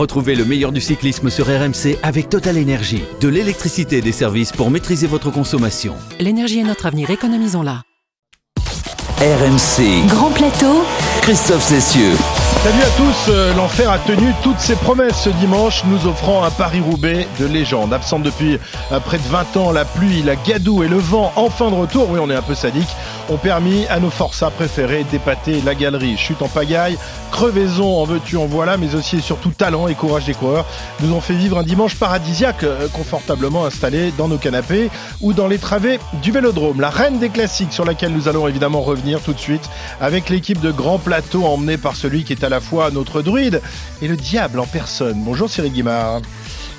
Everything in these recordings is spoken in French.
Retrouvez le meilleur du cyclisme sur RMC avec Total Énergie. De l'électricité et des services pour maîtriser votre consommation. L'énergie est notre avenir, économisons-la. RMC. Grand plateau. Christophe Cessieux. Salut à tous, euh, l'enfer a tenu toutes ses promesses ce dimanche, nous offrant un Paris-Roubaix de légende. Absente depuis euh, près de 20 ans, la pluie, la gadoue et le vent en fin de retour, oui on est un peu sadique, ont permis à nos forçats préférés d'épater la galerie. Chute en pagaille, crevaison en veux-tu en voilà, mais aussi et surtout talent et courage des coureurs nous ont fait vivre un dimanche paradisiaque, euh, confortablement installé dans nos canapés ou dans les travées du Vélodrome. La reine des classiques sur laquelle nous allons évidemment revenir tout de suite avec l'équipe de Grand Plateau emmenée par celui qui est à la fois notre druide et le diable en personne. Bonjour Cyril Guimard.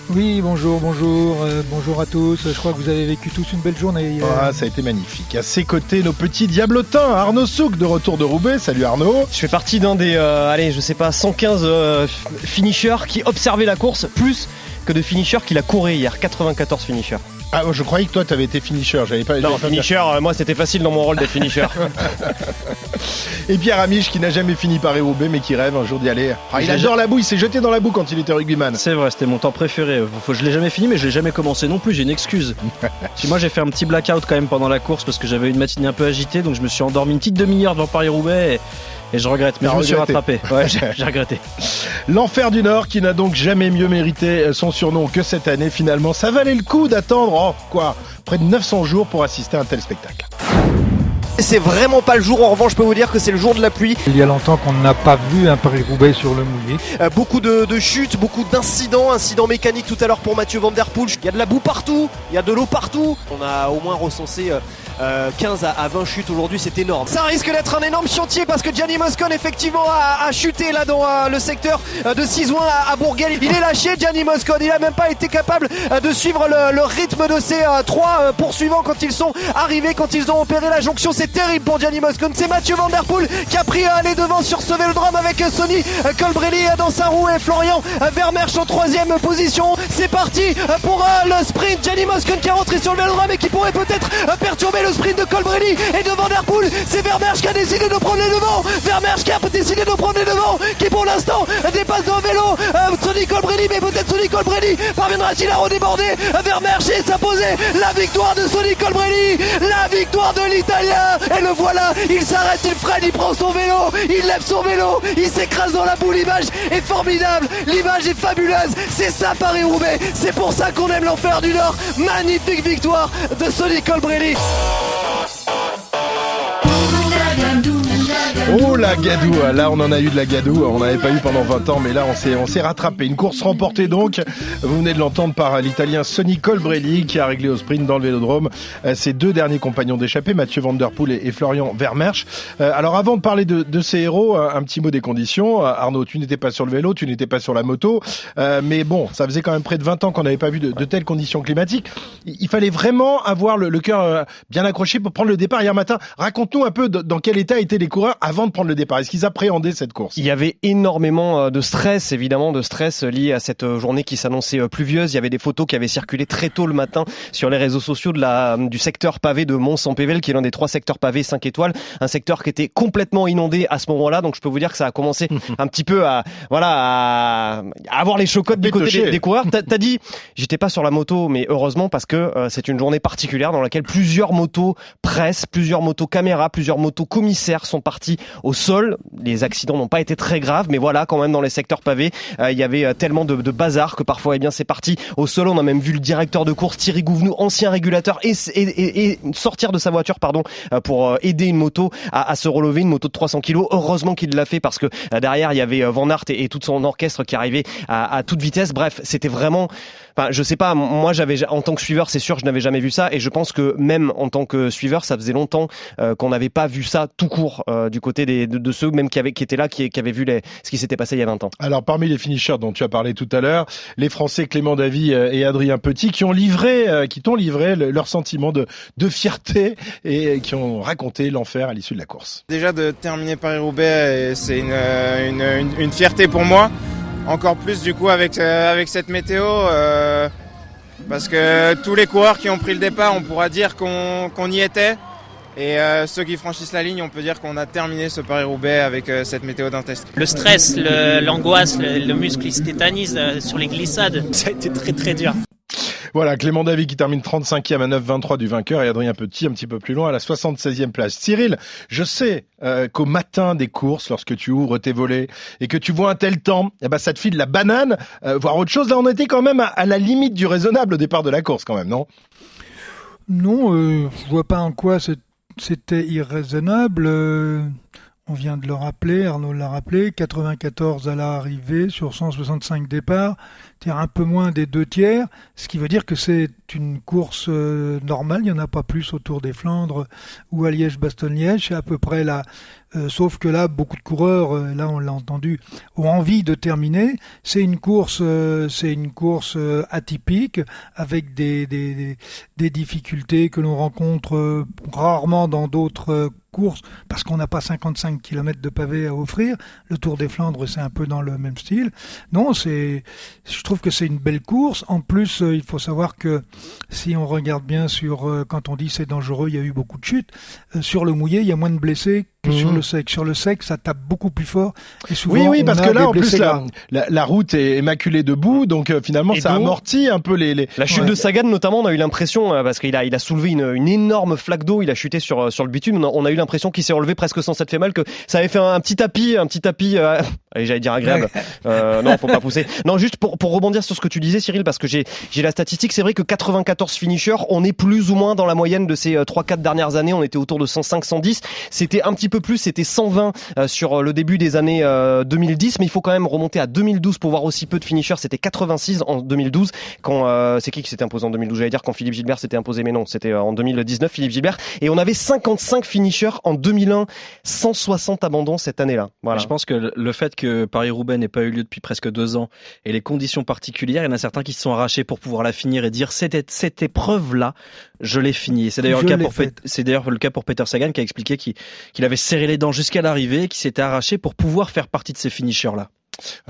Oui, bonjour, bonjour, euh, bonjour à tous. Je crois que vous avez vécu tous une belle journée hier. Ah, ça a été magnifique. À ses côtés, nos petits diablotins, Arnaud Souk de retour de Roubaix. Salut Arnaud. Je fais partie d'un des, euh, allez, je sais pas, 115 euh, finishers qui observaient la course plus que de finishers qui la couraient hier. 94 finishers. Ah, je croyais que toi, tu avais été finisher. J'avais pas. Non, finisher, euh, moi c'était facile dans mon rôle d'être finisher. Et Pierre Amiche qui n'a jamais fini Paris-Roubaix mais qui rêve un jour d'y aller. Ah, il adore la boue, il s'est jeté dans la boue quand il était rugbyman. C'est vrai, c'était mon temps préféré. Faut- Je l'ai jamais fini, mais je l'ai jamais commencé non plus. J'ai une excuse. Puis moi, j'ai fait un petit blackout quand même pendant la course parce que j'avais une matinée un peu agitée, donc je me suis endormi une petite demi-heure devant Paris-Roubaix et, et je regrette. Mais je me suis rattrapé. Ouais, j'ai j'ai regretté. L'enfer du Nord qui n'a donc jamais mieux mérité son surnom que cette année finalement. Ça valait le coup d'attendre, oh quoi, près de 900 jours pour assister à un tel spectacle. C'est vraiment pas le jour, en revanche je peux vous dire que c'est le jour de la pluie. Il y a longtemps qu'on n'a pas vu un Paris-Roubaix sur le mouillé. Euh, beaucoup de, de chutes, beaucoup d'incidents, incidents mécaniques tout à l'heure pour Mathieu Van Der Poel. Il y a de la boue partout, il y a de l'eau partout. On a au moins recensé euh, euh, 15 à, à 20 chutes aujourd'hui, c'est énorme. Ça risque d'être un énorme chantier parce que Gianni Moscon effectivement a, a chuté là dans euh, le secteur euh, de Cisoin à, à Bourguel. Il est lâché Gianni Moscon, il a même pas été capable euh, de suivre le, le rythme de euh, trois euh, poursuivants quand ils sont arrivés, quand ils ont opéré la jonction. C'est terrible pour Gianni Moscon. C'est Mathieu Van qui a pris euh, les devants sur ce vélodrome avec euh, Colbrelli dans sa roue et Florian Vermersch en troisième position. C'est parti pour euh, le sprint. Gianni Moscon qui est rentré sur le vélodrome et qui pourrait peut-être euh, perturber le sprint de Colbrelli et de Van. C'est Vermersch qui a décidé de prendre les devants. Vermersch qui a décidé de prendre les devants, qui pour l'instant euh, dépasse dans le vélo Sonny Colbrelli, mais peut-être Sonny Colbrelli parviendra-t-il à redéborder Vermersch et s'imposer la victoire de Sonny Colbrelli, la victoire de l'Italien. Et le voilà, il s'arrête, il freine, il prend son vélo, il lève son vélo, il s'écrase dans la boue. L'image est formidable, l'image est fabuleuse. C'est ça Paris-Roubaix, c'est pour ça qu'on aime l'enfer du Nord. Magnifique victoire de Sonny Colbrelli. Oh la gadoue, là on en a eu de la gadoue, on n'avait pas eu pendant 20 ans mais là on s'est on s'est rattrapé. Une course remportée donc, vous venez de l'entendre par l'italien Sonny Colbrelli qui a réglé au sprint dans le Vélodrome euh, ses deux derniers compagnons d'échappée, Mathieu Van Der Poel et, Florian Vermersch. Euh, alors avant de parler de, de ces héros, un petit mot des conditions. Euh, Arnaud, tu n'étais pas sur le vélo, tu n'étais pas sur la moto, mais bon, ça faisait quand même près de 20 ans qu'on n'avait pas vu de, de telles conditions climatiques. Il, fallait vraiment avoir le, le cœur bien accroché pour prendre le départ hier matin. Raconte-nous un peu dans quel état étaient les coureurs avant de prendre le départ. Est-ce qu'ils appréhendaient cette course? Il y avait énormément euh, de stress, évidemment, de stress lié à cette euh, journée qui s'annonçait euh, pluvieuse. Il y avait des photos qui avaient circulé très tôt le matin sur les réseaux sociaux de la, du secteur pavé de Mont-Saint-Pével, qui est l'un des trois secteurs pavés 5 étoiles. Un secteur qui était complètement inondé à ce moment-là. Donc je peux vous dire que ça a commencé un petit peu à, voilà, à, avoir les chocottes du côté des, des coureurs. T'as t'as dit, j'étais pas sur la moto, mais heureusement parce que euh, c'est une journée particulière dans laquelle plusieurs motos presse, plusieurs motos caméras, plusieurs motos commissaires sont partis au sol. Les accidents n'ont pas été très graves, mais voilà, quand même dans les secteurs pavés, euh, il y avait euh, tellement de, de bazar que parfois, eh bien, c'est parti au sol. On a même vu le directeur de course Thierry Gouvenou, ancien régulateur, sortir de sa voiture, pardon, euh, pour aider une moto à, se relever, une moto de 300 kilos. Heureusement qu'il l'a fait parce que derrière il y avait Van Aert et, tout son orchestre qui arrivait à toute vitesse. Bref, c'était vraiment Enfin, je sais pas, moi j'avais en tant que suiveur, c'est sûr, je n'avais jamais vu ça, et je pense que même en tant que suiveur, ça faisait longtemps euh, qu'on n'avait pas vu ça tout court euh, du côté des, de, de ceux même qui, avaient, qui étaient là, qui, qui avaient vu les, ce qui s'était passé il y a 20 ans. Alors parmi les finishers dont tu as parlé tout à l'heure, les Français Clément Davy euh, et Adrien Petit qui ont livré, euh, qui t'ont livré le- leur sentiment de, de fierté et qui ont raconté l'enfer à l'issue de la course. Déjà de terminer Paris-Roubaix, c'est une, une, une- une fierté pour moi. Encore plus du coup avec, euh, avec cette météo. euh, parce que tous les coureurs qui ont pris le départ, on pourra dire qu'on qu'on y était. Et euh, ceux qui franchissent la ligne, on peut dire qu'on a terminé ce Paris-Roubaix avec euh, cette météo d'un test. Le stress, l'angoisse, le, le, le, muscle il se tétanise euh, sur les glissades. Ça a été très très dur. Voilà, Clément David qui termine 35e à 9,23 du vainqueur et Adrien Petit un petit peu plus loin à la 76e place. Cyril, je sais euh, qu'au matin des courses, lorsque tu ouvres tes volets et que tu vois un tel temps, eh ben ça te file la banane, euh, voire autre chose. Là, on était quand même à, la limite du raisonnable au départ de la course, quand même, non? Non, euh, je vois pas en quoi c'était irraisonnable. Euh, on vient de le rappeler, Arnaud l'a rappelé, 94 à l'arrivée sur 165 départs, c'est un peu moins des deux tiers, ce qui veut dire que c'est une course euh, normale, il n'y en a pas plus autour des Flandres ou à Liège-Bastogne-Liège, c'est à peu près là, euh, sauf que là, beaucoup de coureurs, euh, là on l'a entendu, ont envie de terminer. C'est une course, c'est une course atypique avec des, des, des, des difficultés que l'on rencontre rarement dans d'autres course parce qu'on n'a pas 55 km de pavé à offrir. Le Tour des Flandres, c'est un peu dans le même style. Non, c'est, je trouve que c'est une belle course. En plus, euh, il faut savoir que si on regarde bien sur, euh, quand on dit c'est dangereux, il y a eu beaucoup de chutes. Euh, sur le mouillé, il y a moins de blessés que mmh. sur le sec. Sur le sec, ça tape beaucoup plus fort. Et souvent, oui, oui, parce que là, en plus, la, la, la, route est maculée de boue, donc euh, finalement, et ça amortit un peu les. les... La chute ouais. de Sagan, notamment, on a eu l'impression, euh, parce qu'il a, il a soulevé une, une énorme flaque d'eau, il a chuté sur sur le bitume. On a eu l'impression qu'il s'est relevé presque sans s'être fait mal, que ça avait fait un, un petit tapis, un petit tapis. Euh, j'allais dire agréable. euh, non, faut pas pousser. Non, juste pour, pour rebondir sur ce que tu disais, Cyril, parce que j'ai j'ai la statistique. C'est vrai que 94 finishers, on est plus ou moins dans la moyenne de ces 3-4 dernières années. On était autour de 105-110. C'était un petit peu plus, c'était 120 euh, sur le début des années euh, 2010, mais il faut quand même remonter à 2012 pour voir aussi peu de finishers. C'était 86 en 2012 quand euh, c'est qui qui s'était imposé en 2012 J'allais dire quand Philippe Gilbert s'était imposé, mais non, c'était en 2019 Philippe Gilbert. Et on avait 55 finishers en 2001, 160 abandons cette année-là. Voilà. Je pense que le fait que Paris-Roubaix n'ait pas eu lieu depuis presque deux ans et les conditions particulières, il y en a certains qui se sont arrachés pour pouvoir la finir et dire cette, cette épreuve-là, je l'ai finie. C'est d'ailleurs le cas pour c'est d'ailleurs le cas pour Peter Sagan qui a expliqué qu'il qu avait serré les dents jusqu'à l'arrivée, qui s'était arraché pour pouvoir faire partie de ces finishers là. Ah,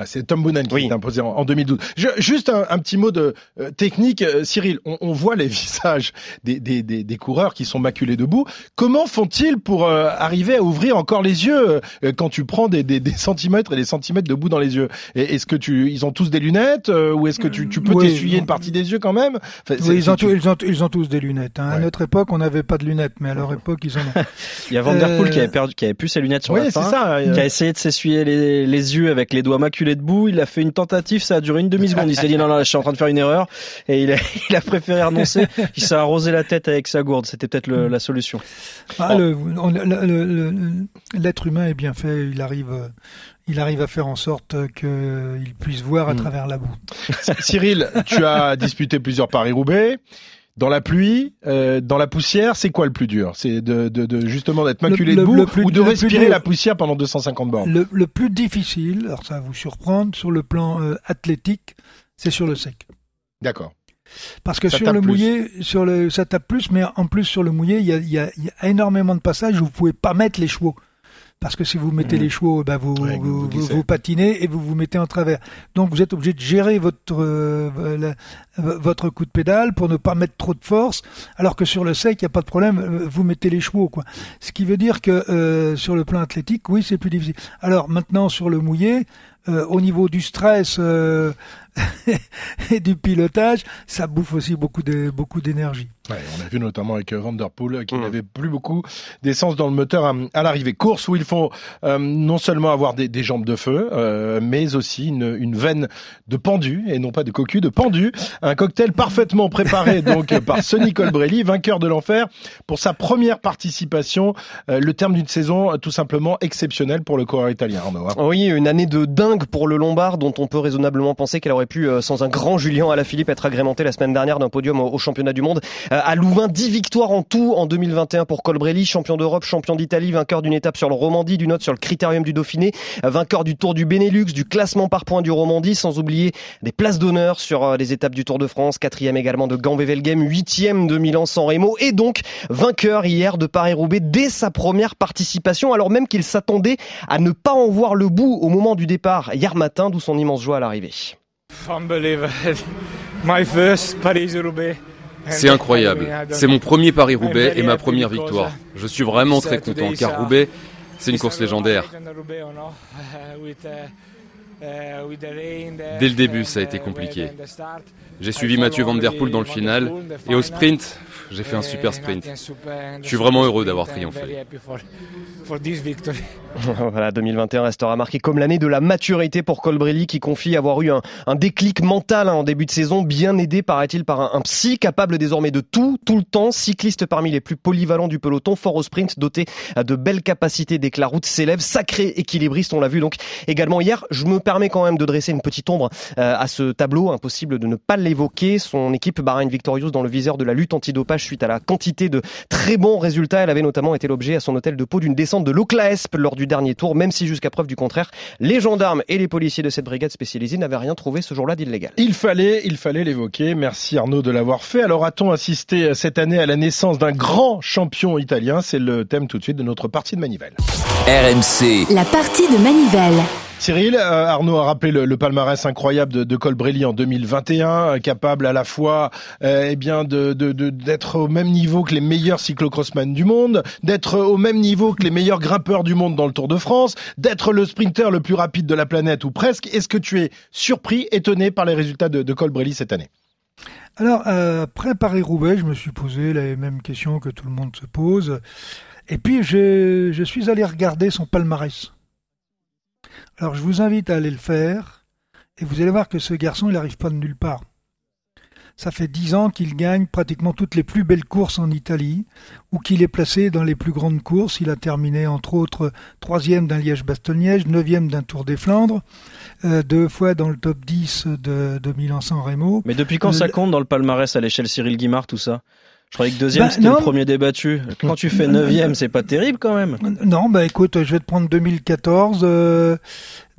c'est Tom Boonen qui oui. s'est imposé en, en 2012. Je, juste un, un, petit mot de euh, technique, euh, Cyril. On, on, voit les visages des, des, des, des, coureurs qui sont maculés de boue. Comment font-ils pour euh, arriver à ouvrir encore les yeux euh, quand tu prends des, des, centimètres et des centimètres de boue dans les yeux? Est-ce que tu, ils ont tous des lunettes euh, ou est-ce que tu, tu peux oui, t'essuyer une partie des yeux quand même? Enfin, oui, ils, ont tu... ils, ont, ils, ont, tous des lunettes. Hein. Ouais. À notre époque, on n'avait pas de lunettes, mais à leur époque, ils en ont. Il y a Van Der Poel qui avait perdu, qui avait plus ses lunettes sur oui, la fin, ça, qui a essayé de s'essuyer les, les yeux avec les doigts maculés de boue. Il a fait une tentative, ça a duré une demi-seconde. Il s'est dit non, non, je suis en train de faire une erreur. Et il a, il a préféré renoncer. Il s'est arrosé la tête avec sa gourde. C'était peut-être la solution. Ah, L'être humain est bien fait. Il arrive, il arrive à faire en sorte qu'il puisse voir à mmh. travers la boue. Cyril, tu as disputé plusieurs Paris-Roubaix. Dans la pluie, euh, dans la poussière, c'est quoi le plus dur? C'est de, de, de, justement d'être maculé le, de boue plus, ou de respirer la poussière pendant 250 bornes? Le, le, plus difficile, alors ça va vous surprendre, sur le plan euh, athlétique, c'est sur le sec. D'accord. Parce que ça sur le plus. mouillé, sur le, ça tape plus, mais en plus sur le mouillé, il y a, y, a, y a, énormément de passages où vous pouvez pas mettre les chevaux parce que si vous mettez mmh. les chevaux, ben vous, ouais, vous, vous, vous, patinez et vous vous mettez en travers. Donc vous êtes obligé de gérer votre euh, la, votre coup de pédale pour ne pas mettre trop de force, alors que sur le sec, il n'y a pas de problème, euh, vous mettez les chevaux. quoi. Ce qui veut dire que euh, sur le plan athlétique, oui, c'est plus difficile. Alors maintenant, sur le mouillé, euh, au niveau du stress euh, et du pilotage, ça bouffe aussi beaucoup de beaucoup d'énergie. Ouais, on a vu notamment avec Van Der Poel qui mmh. n'avait plus beaucoup d'essence dans le moteur à, à l'arrivée. Course où il faut euh, non seulement avoir des, des jambes de feu, euh, mais aussi une, une, veine de pendu et non pas de cocu, de pendu. Un cocktail parfaitement préparé donc par Sonny Colbrelli, vainqueur de l'enfer pour sa première participation. Euh, le terme d'une saison tout simplement exceptionnelle pour le coureur italien. Arnaud, hein. Oui, une année de dingue pour le Lombard dont on peut raisonnablement penser qu'elle aurait pu, euh, sans un grand Julien Alaphilippe, être agrémentée la semaine dernière d'un podium au, championnat du monde. Euh, à Louvain, 10 victoires en tout en 2021 pour Colbrelli, champion d'Europe, champion d'Italie, vainqueur d'une étape sur le Romandie, d'une autre sur le Critérium du Dauphiné, vainqueur du Tour du Benelux, du classement par points du Romandie, sans oublier des places d'honneur sur euh, les étapes du Tour de France, quatrième également de Gand-Wevelgem, huitième de Milan-San Remo, et donc vainqueur hier de Paris-Roubaix dès sa première participation, alors même qu'il s'attendait à ne pas en voir le bout au moment du départ hier matin, d'où son immense joie à l'arrivée. C'est incroyable. C'est mon premier Paris-Roubaix et ma première victoire. Je suis vraiment très content car Roubaix, c'est une course légendaire. Dès le début, ça a été compliqué. J'ai suivi Mathieu Van Der Poel dans le final et au sprint, j'ai fait un super sprint. Je suis vraiment heureux d'avoir triomphé. voilà, 2021 restera marqué comme l'année de la maturité pour Colbrelli qui confie avoir eu un, déclic mental hein, en début de saison, bien aidé paraît-il par un, psy capable désormais de tout, tout le temps, cycliste parmi les plus polyvalents du peloton, fort au sprint, doté de belles capacités dès que la route s'élève, sacré équilibriste, on l'a vu donc également hier. Je me permets quand même de dresser une petite ombre euh, à ce tableau, impossible de ne pas l'évoquer. Son équipe Bahrain Victorious dans le viseur de la lutte antidopage suite à la quantité de très bons résultats. Elle avait notamment été l'objet à son hôtel de peau d'une descente de l'Oclaesp lors du dernier tour, même si jusqu'à preuve du contraire, les gendarmes et les policiers de cette brigade spécialisée n'avaient rien trouvé ce jour-là d'illégal. Il fallait, il fallait l'évoquer. Merci Arnaud de l'avoir fait. Alors a-t-on assisté cette année à la naissance d'un grand champion italien? C'est le thème tout de suite de notre partie de Manivelle. RMC. La partie de Manivelle. Cyril, euh, Arnaud a rappelé le, palmarès incroyable de, de Colbrelli en 2021, euh, capable à la fois euh, eh d'être au même niveau que les meilleurs cyclocrossman du monde, d'être au même niveau que les meilleurs grimpeurs du monde dans le Tour de France, d'être le sprinter le plus rapide de la planète ou presque. Est-ce que tu es surpris, étonné par les résultats de, de Colbrelli cette année? Alors, après Paris-Roubaix, je me suis posé les mêmes questions que tout le monde se pose. Et puis, je suis allé regarder son palmarès. Alors je vous invite à aller le faire, et vous allez voir que ce garçon, il n'arrive pas de nulle part. Ça fait dix ans qu'il gagne pratiquement toutes les plus belles courses en Italie, ou qu'il est placé dans les plus grandes courses. Il a terminé entre autres troisième d'un Liège-Bastogne-Liège, neuvième d'un Tour des Flandres, euh, deux fois dans le top 10 de, de Milan-San Remo. Mais depuis quand ça compte dans le palmarès à l'échelle Cyril Guimard, tout ça? Je croyais que deuxième bah, c'était le premier débattu. Quand tu fais neuvième, c'est pas terrible quand même. Non, bah écoute, je vais te prendre 2014.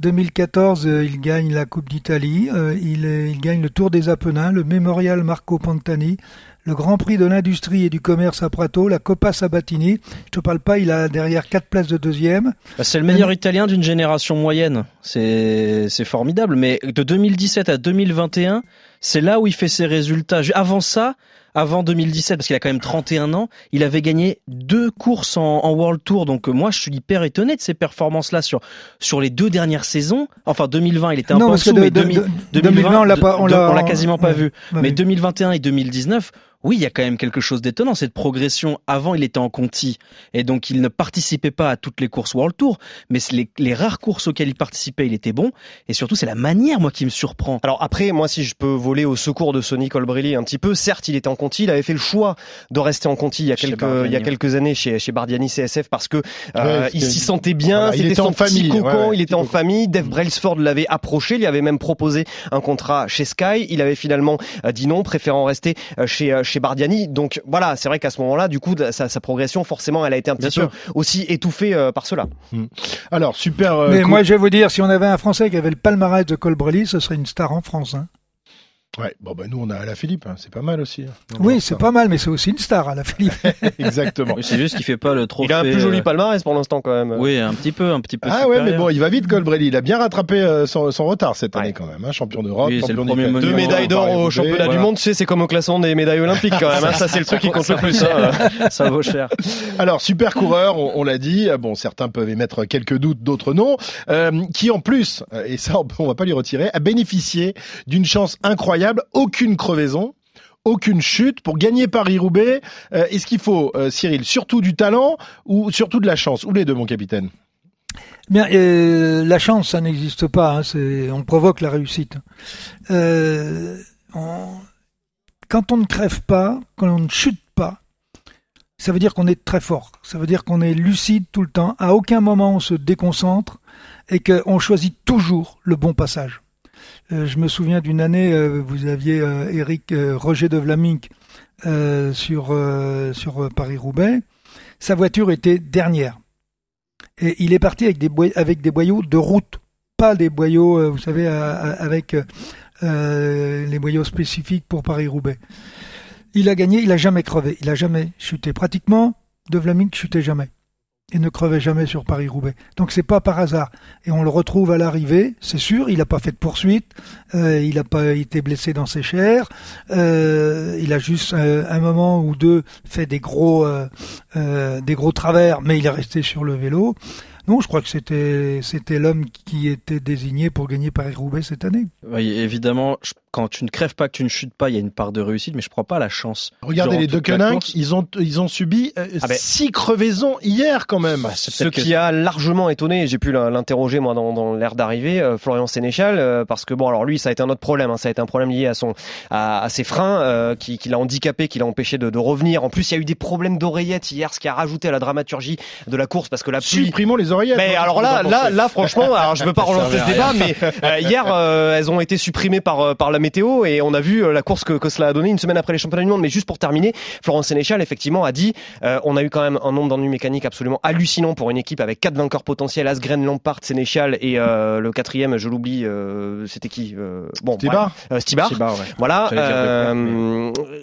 2014, euh, euh, il gagne la Coupe d'Italie, euh, il, il, gagne le Tour des Apennins, le Mémorial Marco Pantani, le Grand Prix de l'industrie et du commerce à Prato, la Coppa Sabatini. Je te parle pas, il a derrière quatre places de deuxième. Bah, c'est le meilleur Italien d'une génération moyenne. C'est formidable. Mais de 2017 à 2021, c'est là où il fait ses résultats. Avant ça, avant 2017, parce qu'il a quand même 31 ans, il avait gagné deux courses en, World Tour. Donc euh, moi, je suis hyper étonné de ces performances-là sur sur les deux dernières saisons. Enfin, 2020, il était un peu en dessous, mais 2020, on l'a on l'a quasiment pas vu. mais 2021 et 2019, oui, il y a quand même quelque chose d'étonnant. Cette progression, avant, il était en Conti et donc il ne participait pas à toutes les courses World Tour, mais les, les rares courses auxquelles il participait, il était bon. Et surtout, c'est la manière, moi, qui me surprend. Alors après, moi, si je peux voler au secours de Sonny Colbrelli un petit peu, certes, il était en Conti, il avait fait le choix de rester en Conti il y a quelques, il y a quelques années chez, chez Bardiani CSF parce que euh, il s'y sentait bien, il c'était son en famille, cocon, il était en famille. Dave Brailsford l'avait approché, il avait même proposé un contrat chez Sky. Il avait finalement euh, dit non, préférant rester euh, chez chez Bardiani. Donc voilà, c'est vrai qu'à ce moment-là, du coup, sa, sa, progression, forcément, elle a été un petit peu aussi étouffée euh, par cela. Hmm. Alors, super. Euh, Mais moi, je vais vous dire, si on avait un Français qui avait le palmarès de Colbrelli, ce serait une star en France. Hein. Ouais, bon ben nous on a la Philippe, hein. c'est pas mal aussi. Hein. oui, c'est pas mal, mais c'est aussi une star à la Philippe. Exactement. c'est juste qu'il fait pas le trophée. Il a un plus joli euh, palmarès pour l'instant quand même. Oui, un petit peu, un petit peu. Ah ouais, mais bon, il va vite Colbrelli. Il a bien rattrapé euh, son, son, retard cette année quand même. Hein. Champion d'Europe, oui, champion Deux médailles d'or au championnat du monde, tu sais, c'est comme au classement des médailles olympiques quand même. Hein. Ça c'est le truc qui compte le plus. Hein. Ça vaut cher. Alors super coureur, on, on l'a dit. Bon, certains peuvent émettre quelques doutes, d'autres non. Euh, qui en plus, et ça on va pas lui retirer, a bénéficié d'une chance incroyable. Aucune crevaison aucune chute pour gagner Paris-Roubaix. Euh, est-ce qu'il faut, euh, Cyril, surtout du talent ou surtout de la chance? Ou les deux, mon capitaine? Bien, euh, la chance, ça n'existe pas. Hein, on provoque la réussite. quand on ne crève pas, quand on ne chute pas, ça veut dire qu'on est très fort. Ça veut dire qu'on est lucide tout le temps. À aucun moment on se déconcentre et qu'on choisit toujours le bon passage. Euh, je me souviens d'une année, euh, vous aviez Eric euh, Roger de Vlaming sur, Paris-Roubaix. Sa voiture était dernière. Et il est parti avec des, boyaux de route, pas des boyaux, vous savez, avec les boyaux spécifiques pour Paris-Roubaix. Il a gagné, il a jamais crevé, il a jamais chuté. Pratiquement, de Vlaming chutait jamais. Et ne crevait jamais sur Paris-Roubaix. Donc c'est pas par hasard. Et on le retrouve à l'arrivée, c'est sûr, il n'a pas fait de poursuite, euh, il n'a pas été blessé dans ses chairs, euh, il a juste euh, un moment ou deux fait des gros, des gros travers, mais il est resté sur le vélo. Non, je crois que c'était c'était l'homme qui était désigné pour gagner Paris-Roubaix cette année. Oui, évidemment, quand tu ne crèves pas, que tu ne chutes pas, il y a une part de réussite, mais je crois pas à la chance. Regardez les deux canins, ils ont ils ont subi euh, ah ben, six crevaisons hier quand même. Bah, ce qui a largement étonné, j'ai pu l'interroger moi dans, dans l'air d'arrivée, euh, Florian Sénéchal, euh, parce que bon alors lui ça a été un autre problème, hein, ça a été un problème lié à son à, ses freins qui, qui l'a handicapé, qui l'a empêché de, de, revenir. En plus il y a eu des problèmes d'oreillettes hier, ce qui a rajouté à la dramaturgie de la course parce que la pluie. Supprimons les oreillettes. Mais hein, alors là là là franchement, alors je veux pas relancer ce débat, mais hier elles ont été supprimées par par la météo et on a vu la course que, que cela a donné une semaine après les championnats du monde. Mais juste pour terminer, Florence Sénéchal effectivement a dit euh, on a eu quand même un nombre d'ennuis mécaniques absolument hallucinant pour une équipe avec quatre vainqueurs potentiels Asgren, Lampard, Sénéchal et euh, le quatrième, je l'oublie, euh, c'était qui Bon, Stibar. Stibar. Voilà.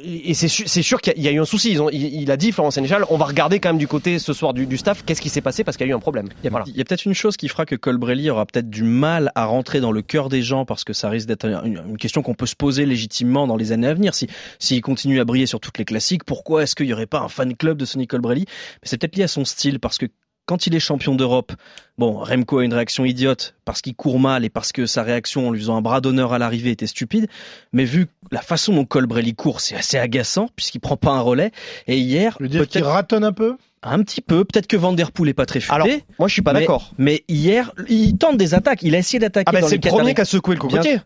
Et c'est sûr, qu'il y, a eu un souci. Ils ont, il, a dit Florence Sénéchal, on va regarder quand même du côté ce soir du, staff. Qu'est-ce qui s'est passé parce qu'il y a eu un problème. Il y a, a peut-être une chose qui fera que Colbrelli aura peut-être du mal à rentrer dans le cœur des gens parce que ça risque d'être une, une question qu'on peut se poser légitimement dans les années à venir. Si s'il continue à briller sur toutes les classiques, pourquoi est-ce qu'il n'y aurait pas un fan club de Sonny Colbrelli Mais c'est peut-être lié à son style parce que quand il est champion d'Europe, bon, Remco a une réaction idiote parce qu'il court mal et parce que sa réaction en lui faisant un bras d'honneur à l'arrivée était stupide. Mais vu la façon dont Colbrelli court, c'est assez agaçant puisqu'il prend pas un relais. Et hier, peut-être qu'il ratonne un peu? Un petit peu, peut-être que Van Der Poel est pas très futé. Alors, moi je suis pas d'accord. Mais hier, il tente des attaques, il a essayé d'attaquer. Ah ben c'est le premier qui a secoué le cocotier.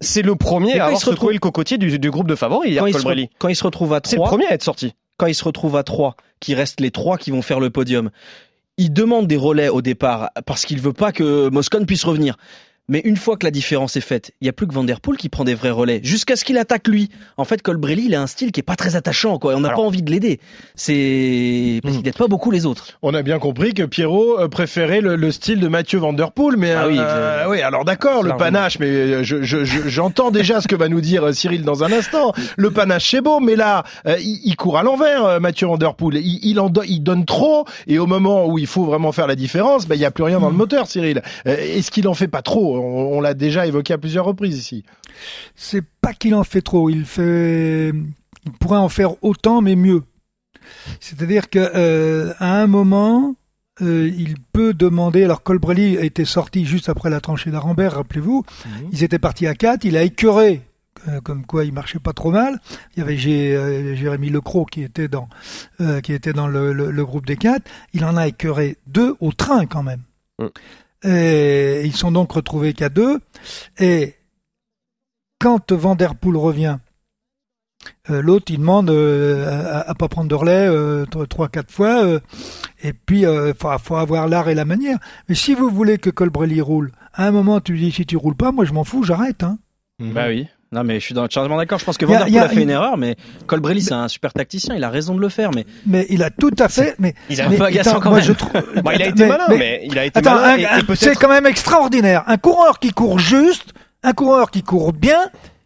C'est le premier à avoir secoué le cocotier du, groupe de favoris hier, quand il, quand il se retrouve à 3. C'est le premier à être sorti. Quand il se retrouve à 3, qui reste les trois qui vont faire le podium, il demande des relais au départ parce qu'il veut pas que Moscone puisse revenir. Mais une fois que la différence est faite, il y a plus que Van Der Poel qui prend des vrais relais jusqu'à ce qu'il attaque lui. En fait, Colbrelli, il a un style qui est pas très attachant, quoi. On n'a pas envie de l'aider. C'est parce qu'il n'aide pas beaucoup les autres. On a bien compris que Pierrot euh, préférait le, style de Mathieu Van Der Poel, mais ah oui, euh, oui, alors d'accord, le panache, mais euh, j'entends déjà ce que va nous dire Cyril dans un instant. Le panache c'est beau, mais là, il, court à l'envers, Mathieu Van Der Poel. Il, il, en il donne trop, et au moment où il faut vraiment faire la différence, ben il y a plus rien dans le hmm. moteur, Cyril. Est-ce qu'il en fait pas trop on, l'a déjà évoqué à plusieurs reprises ici. C'est pas qu'il en fait trop, il fait, il pourrait en faire autant mais mieux. C'est-à-dire que euh, à un moment, euh, il peut demander. Alors Colbrelli était sorti juste après la tranchée d'Arambert, rappelez-vous. Mhm. Ils étaient partis à 4, il a écœuré euh, comme quoi il marchait pas trop mal. Il y avait Jérémy Lecroc qui était dans qui était dans le, groupe des 4. Il en a écœuré deux au train quand même. Mm. Et ils sont donc retrouvés qu'à deux. Et quand Van revient, euh, l'autre il demande euh, à, pas prendre de relais euh, trois quatre fois. et puis il faut, avoir l'art et la manière. Mais si vous voulez que Colbrelli roule, à un moment tu dis si tu roules pas, moi je m'en fous, j'arrête. Hein. Bah oui. Non, mais je suis entièrement d'accord. Je pense que Van Der Poel a, fait une erreur, mais Colbrelli, c'est un super tacticien. Il a raison de le faire, mais. Mais il a tout à fait, mais. Il a un peu agaçant quand même. Je trouve... bon, il a été malin, mais, il a été attends, malin. C'est quand même extraordinaire. Un coureur qui court juste, un coureur qui court bien,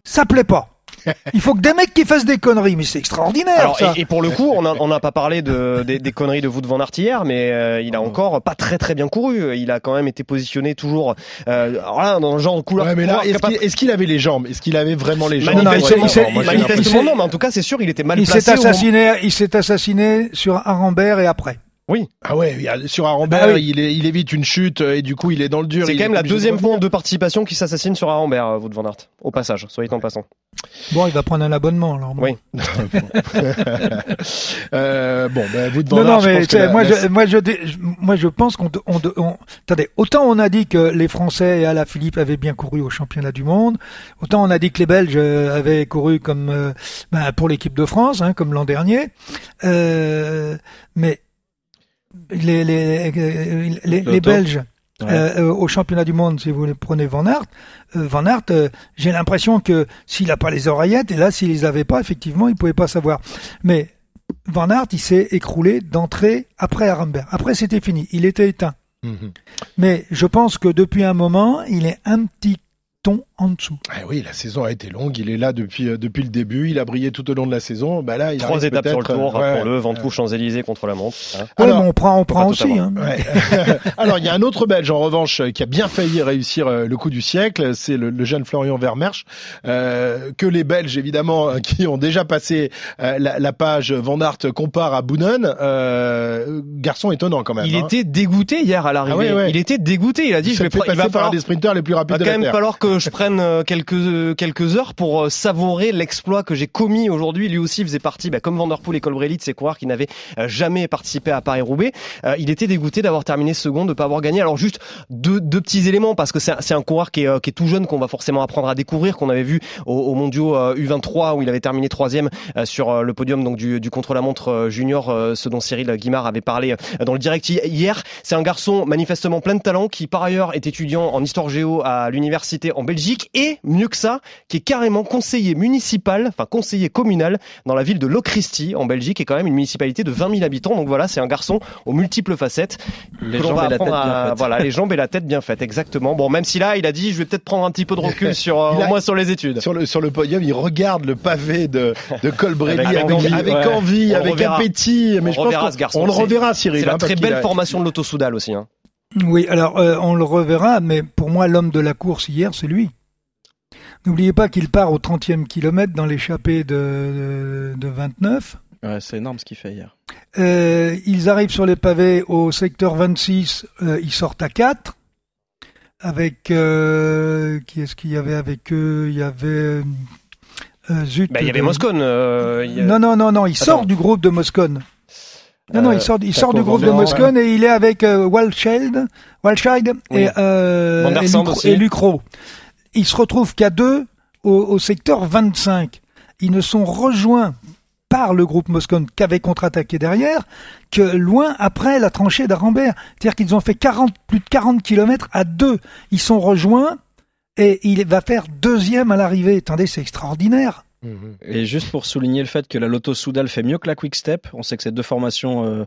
ça plaît pas. Il faut que des mecs qui fassent des conneries, mais c'est extraordinaire. ça. Et, pour le coup, on n'a pas parlé de, des, conneries de Wout van Aert hier, mais euh, il a encore pas très très bien couru. Il a quand même été positionné toujours euh, dans le genre de couleur. Ouais, mais là, est-ce qu'il avait les jambes? Est-ce qu'il avait vraiment les jambes? Manifestement non, mais en tout cas, c'est sûr, il était mal il placé. Assassiné, Il s'est assassiné sur Arambert et après. Oui. Ah ouais, sur Arambert, ah il, il, évite une chute et du coup il est dans le dur. C'est quand même la deuxième fois de participation qui s'assassine sur Arambert, Wout van Aert. Au passage, soyez en passant. Bon, il va prendre un abonnement alors. Oui. euh, bon, ben Wout van Aert. Non, non, mais je moi, je, moi, je, moi je pense qu'on, on, on, attendez, autant on a dit que les Français et Alain Philippe avaient bien couru au championnat du monde, autant on a dit que les Belges avaient couru comme euh, ben, pour l'équipe de France, hein, comme l'an dernier. Euh, mais les, les, les, les Belges euh, euh, au championnat du monde, si vous prenez Van Aert, euh, Van Aert, j'ai l'impression que s'il n'a pas les oreillettes, et là s'il les avait pas, effectivement, il pouvait pas savoir. Mais Van Aert, il s'est écroulé d'entrée après Arenberg. Après, c'était fini. Il était éteint. Mhm. Mais je pense que depuis un moment, il est un petit ton en dessous. Ah oui, la saison a été longue. Il est là depuis euh, depuis le début. Il a brillé tout au long de la saison. Bah là, il trois étapes sur le tour. Ouais, pour le Ventoux Champs Élysées contre la montre. Hein. Alors, on prend on prend aussi. Hein. Alors il y a un autre Belge en revanche qui a bien failli réussir euh, le coup du siècle. C'est le, le, jeune Florian Vermersch euh, que les Belges évidemment euh, qui ont déjà passé la, la, page Van Aert compare à Boonen. Euh, garçon étonnant quand même. Il hein. était dégoûté hier à l'arrivée. Ah il était dégoûté. Il a dit il je vais il va falloir des sprinteurs les plus rapides de la quand même falloir que je prenne quelques quelques heures pour savourer l'exploit que j'ai commis aujourd'hui. Lui aussi faisait partie, bah, comme Van Der Poel et Colbrelli, de ces coureurs qui n'avaient jamais participé à Paris-Roubaix. il était dégoûté d'avoir terminé second, de pas avoir gagné. Alors juste deux, deux petits éléments parce que c'est un coureur qui est, qui est tout jeune qu'on va forcément apprendre à découvrir, qu'on avait vu au, au Mondiaux U23 où il avait terminé troisième sur le podium donc du, du contre-la-montre junior, ce dont Cyril Guimard avait parlé dans le direct hier. C'est un garçon manifestement plein de talent qui par ailleurs est étudiant en histoire géo à l'université en Belgique et mieux que ça, qui est carrément conseiller municipal, enfin conseiller communal dans la ville de Locristi en Belgique, qui est quand même une municipalité de 20 000 habitants. Donc voilà, c'est un garçon aux multiples facettes. Les jambes et la tête bien faites. Voilà, les jambes et la tête bien faites, exactement. Bon, même si là, il a dit, je vais peut-être prendre un petit peu de recul sur, euh, au moins sur les études. Sur le sur le podium, il regarde le pavé de de Colbrelli avec, avec, envie, avec, ouais. envie, avec appétit. Mais on je pense ce garçon. on le reverra, Cyril. C'est la hein, très belle a... formation de l'auto-soudal aussi. Hein. Oui, alors euh, on le reverra, mais pour moi, l'homme de la course hier, c'est lui. N'oubliez pas qu'il part au 30e kilomètre dans l'échappée de, de, de 29. Ouais, c'est énorme ce qu'il fait hier. Euh, ils arrivent sur les pavés au secteur 26, euh, ils sortent à 4. Avec euh, qui est-ce qu'il y avait avec eux? Il y avait euh, zut. Bah, il y avait Moscone. Euh, a... Non non non non, il Attends. sort du groupe de Moscone. Non, non, il sort, il sort du groupe de Moscone et il est avec euh, Walchild oui. et, euh, et, Luc, et Lucro. Ils se retrouvent qu'à deux au, au, secteur 25. Ils ne sont rejoints par le groupe Moscone qu'avait contre-attaqué derrière que loin après la tranchée d'Arambert. C'est-à-dire qu'ils ont fait 40, plus de 40 kilomètres à deux. Ils sont rejoints et il va faire deuxième à l'arrivée. Attendez, c'est extraordinaire. Et juste pour souligner le fait que la Lotto Soudal fait mieux que la Quick Step, on sait que ces deux formations euh,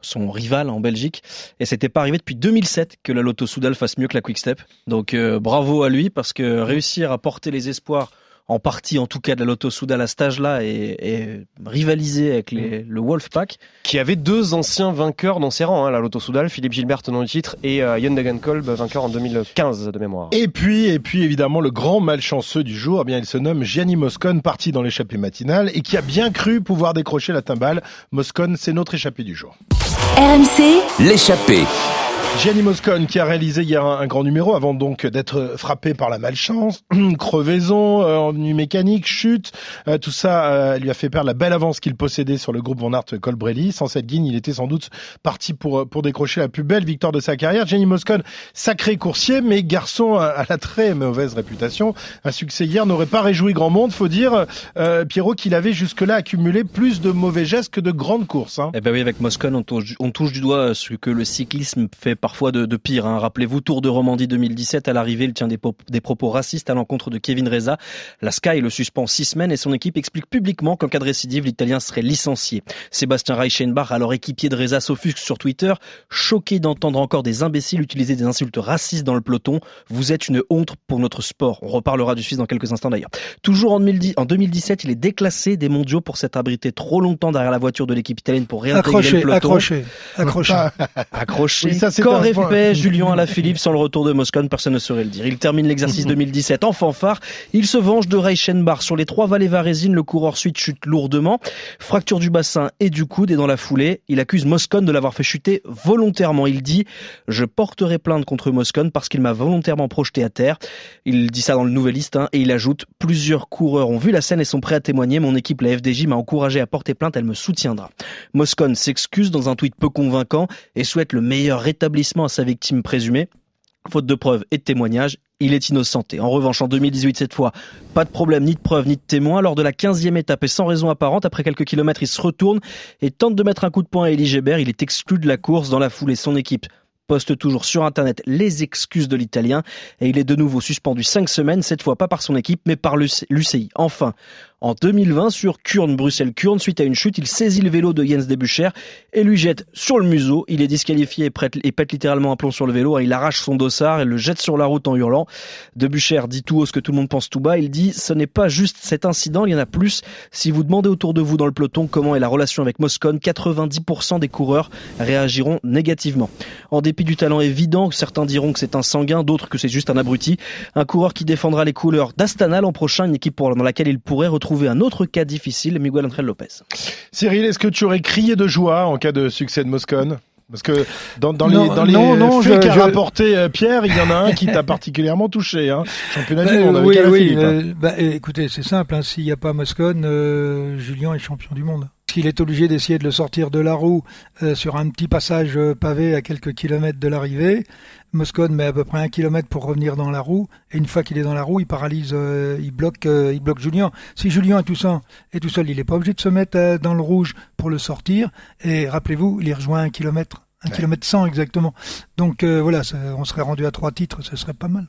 sont rivales en Belgique, et c'était pas arrivé depuis 2007 que la Lotto Soudal fasse mieux que la Quick Step. Donc euh, bravo à lui parce que réussir à porter les espoirs en partie en tout cas de la Lotto Soudal à cet âge-là et, et rivaliser avec les, le Wolfpack. Qui avait deux anciens vainqueurs dans ses rangs, hein, la Lotto Soudal, Philippe Gilbert tenant le titre et euh, Degenkolb vainqueur en 2015 de mémoire. Et puis, et puis évidemment le grand malchanceux du jour, eh bien il se nomme Gianni Moscone, parti dans l'échappée matinale et qui a bien cru pouvoir décrocher la timbale. Moscone, c'est notre échappée du jour. RMC, l'échappée. Gianni Moscone qui a réalisé hier un, grand numéro avant donc d'être frappé par la malchance, crevaison, euh, ennui mécanique, chute, euh, tout ça euh, lui a fait perdre la belle avance qu'il possédait sur le groupe Van Aert Colbrelli. Sans cette guigne, il était sans doute parti pour pour décrocher la plus belle victoire de sa carrière. Gianni Moscone, sacré coursier, mais garçon à la très mauvaise réputation. Un succès hier n'aurait pas réjoui grand monde. Faut dire, euh, Pierrot, qu'il avait jusque-là accumulé plus de mauvais gestes que de grandes courses. Hein. Eh ben oui, avec Moscone, on touche, on touche du doigt ce que le cyclisme fait parfois de, de pire. Hein. Rappelez-vous, Tour de Romandie 2017, à l'arrivée, il tient des, des, propos racistes à l'encontre de Kevin Reza. La Sky le suspend six semaines et son équipe explique publiquement qu'en cas de récidive, l'Italien serait licencié. Sébastien Reichenbach, alors équipier de Reza, s'offusque sur Twitter, choqué d'entendre encore des imbéciles utiliser des insultes racistes dans le peloton. Vous êtes une honte pour notre sport. On reparlera du Suisse dans quelques instants d'ailleurs. Toujours en 2017, il est déclassé des mondiaux pour s'être abrité trop longtemps derrière la voiture de l'équipe italienne pour réintégrer accroché, le peloton. Accroché, accroché, accroché. Oui, ça, Qu'aurait fait Julien Alaphilippe sans le retour de Moscone Personne ne saurait le dire. Il termine l'exercice 2017 en fanfare. Il se venge de Reichenbach. Sur les trois vallées varésines, le coureur suite chute lourdement. Fracture du bassin et du coude. Et dans la foulée, il accuse Moscone de l'avoir fait chuter volontairement. Il dit « Je porterai plainte contre Moscone parce qu'il m'a volontairement projeté à terre. » Il dit ça dans le Nouvelliste hein, et il ajoute « Plusieurs coureurs ont vu la scène et sont prêts à témoigner. Mon équipe, la FDJ, m'a encouragé à porter plainte. Elle me soutiendra. » Moscone s'excuse dans un tweet peu convaincant et souhaite le meilleur rétablissement à sa victime présumée. Faute de preuves et de témoignages, il est innocenté. En revanche, en 2018, cette fois, pas de problème, ni de preuves, ni de témoins. Lors de la 15e étape et sans raison apparente, après quelques kilomètres, il se retourne et tente de mettre un coup de poing à Elie Gébert. Il est exclu de la course dans la foulée. Son équipe poste toujours sur Internet les excuses de l'Italien et il est de nouveau suspendu cinq semaines, cette fois pas par son équipe mais par l'UCI. Enfin, En 2020, sur Kurn, Bruxelles-Kurn, suite à une chute, il saisit le vélo de Jens Debucher et lui jette sur le museau. Il est disqualifié et, pète littéralement un plomb sur le vélo. Il arrache son dossard et le jette sur la route en hurlant. Debucher dit tout haut ce que tout le monde pense tout bas. Il dit ce n'est pas juste cet incident, il y en a plus. Si vous demandez autour de vous dans le peloton comment est la relation avec Moscone, 90% des coureurs réagiront négativement. En dépit du talent évident, certains diront que c'est un sanguin, d'autres que c'est juste un abruti. Un coureur qui défendra les couleurs d'Astana l'an prochain, une équipe dans laquelle il pourrait retrouver trouver un autre cas difficile, Miguel Angel Lopez. Cyril, est-ce que tu aurais crié de joie en cas de succès de Moscone? Parce que dans, dans les, dans les non, faits qu'a rapporté euh, Pierre, il y en a un qui t'a particulièrement touché. Hein. Championnat du monde avec oui, oui, euh, bah, écoutez, c'est simple. Hein, S'il n'y a pas Moscone, euh, Julien est champion du monde. Qu'il est obligé d'essayer de le sortir de la roue euh, sur un petit passage pavé à quelques kilomètres de l'arrivée. Moscone met à peu près un kilomètre pour revenir dans la roue, et une fois qu'il est dans la roue, il paralyse, euh, il bloque, euh, il bloque Julien. Si Julien est tout seul, est tout seul, il n'est pas obligé de se mettre euh, dans le rouge pour le sortir. Et rappelez-vous, il est rejoint un kilomètre un kilomètre cent exactement. Donc euh, voilà, on serait rendu à trois titres, ce serait pas mal.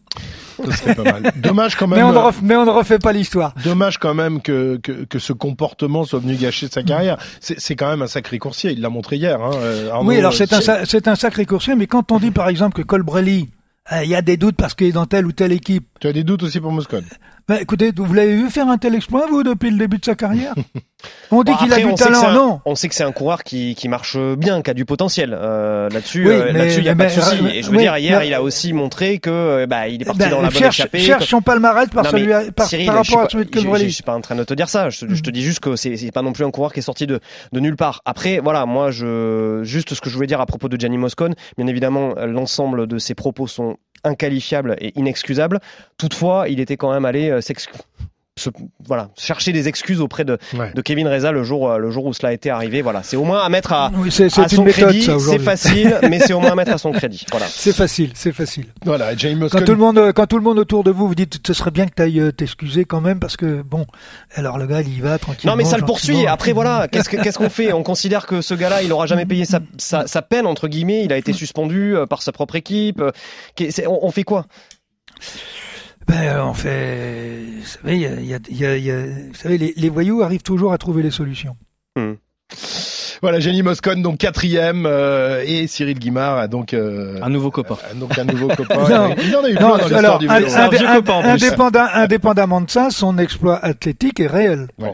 Ce serait pas mal. Dommage quand même. Mais on ne refait, mais on ne refait pas l'histoire. Dommage quand même que, que, que ce comportement soit venu gâcher sa carrière. C'est quand même un sacré coursier. Il l'a montré hier. Hein, euh, oui, alors c'est un c'est un sacré coursier, mais quand on dit par exemple que Colbrelli, euh, il y a des doutes parce qu'il est dans telle ou telle équipe. Tu as des doutes aussi pour Moscone? Ben, écoutez, vous l'avez vu faire un tel exploit, vous, depuis le début de sa carrière? On dit qu'il a du talent, non? On sait que c'est un coureur qui, qui marche bien, qui a du potentiel. Euh, là-dessus, euh, là-dessus, il n'y a pas de souci. Et je veux dire, hier, il a aussi montré que euh, bah, il est parti ben, dans la bonne cherche, échappée. Cherche son palmarès par, celui, par, Cyril, par rapport à celui de Colbrelli. Je, je, suis pas en train de te dire ça. Je, je te dis juste que c'est, c'est pas non plus un coureur qui est sorti de, de nulle part. Après, voilà, moi, je juste ce que je voulais dire à propos de Gianni Moscone. Bien évidemment, l'ensemble de ses propos sont inqualifiables et inexcusables. Toutefois, il était quand même allé s'excuser voilà, chercher des excuses auprès de, de Kevin Reza le jour, le jour où cela a été arrivé. Voilà, c'est au moins à mettre à, à son crédit. C'est facile, mais c'est au moins à mettre à son crédit. Voilà. C'est facile, c'est facile. Voilà, James quand tout le monde, quand tout le monde autour de vous vous dites, ce serait bien que tu ailles euh, t'excuser quand même parce que bon, alors le gars il y va tranquillement. Non, mais ça le poursuit. Après voilà, qu'est-ce qu'est-ce qu'on fait? On considère que ce gars-là, il aura jamais payé sa, sa, sa, peine entre guillemets. Il a été suspendu euh, par sa propre équipe. Euh, on, on fait quoi? Ben, on fait, vous savez, y a, y a, y a, vous savez les, les, voyous arrivent toujours à trouver les solutions. Mmh. Voilà, Jenny Moscone donc quatrième euh, et Cyril Guimard a donc euh, un nouveau copain. Euh, donc un nouveau copain. non, il en a eu non, dans alors, du vélo. Un, un, un, indépendamment de ça, son exploit athlétique est réel. Ouais.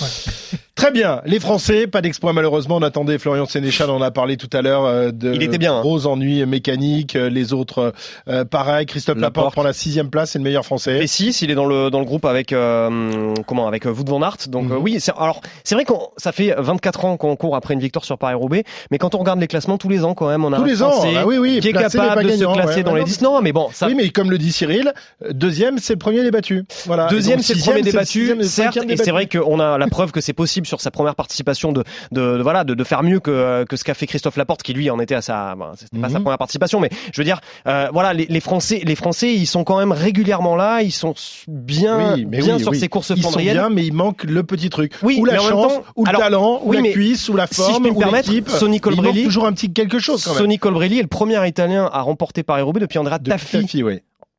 Ouais. Très bien. Les Français, pas d'exploit malheureusement. On attendait Florian Sénéchal, on en a parlé tout à l'heure euh, de Il était bien, hein. gros ennuis mécaniques. Euh, les autres, euh, pareil. Christophe Laporte. Laporte prend la sixième place, c'est le meilleur Français. Et six, il est dans le dans le groupe avec euh, comment avec Wout van Aert. Donc mm -hmm. oui, alors c'est vrai que ça fait 24 ans qu'on court après une victoire sur Paris Roubaix, mais quand on regarde les classements tous les ans quand même, on a tous un les Français ans, ah oui, oui, qui est capable de se classer ouais, dans ouais, les 10. Non, mais bon, ça. Oui, mais comme le dit Cyril, deuxième, c'est le premier débattu. Voilà. Deuxième, c'est le premier débattu. Certes, et c'est vrai qu'on a la preuve que c'est possible sur sa première participation de, de, de voilà de, de, faire mieux que, que ce qu'a fait Christophe Laporte qui lui en était à sa ben, c'était pas mm -hmm. sa première participation mais je veux dire euh, voilà les, les, Français les Français ils sont quand même régulièrement là ils sont bien oui, bien oui, sur oui. ces courses ils sont bien mais il manque le petit truc oui, ou la chance temps, ou le alors, talent ou la cuisse ou la forme si je peux me permettre Sonny Colbrelli il toujours un petit quelque chose quand même. Sonny Colbrelli est le premier italien à remporter Paris-Roubaix depuis Andrea Taffi,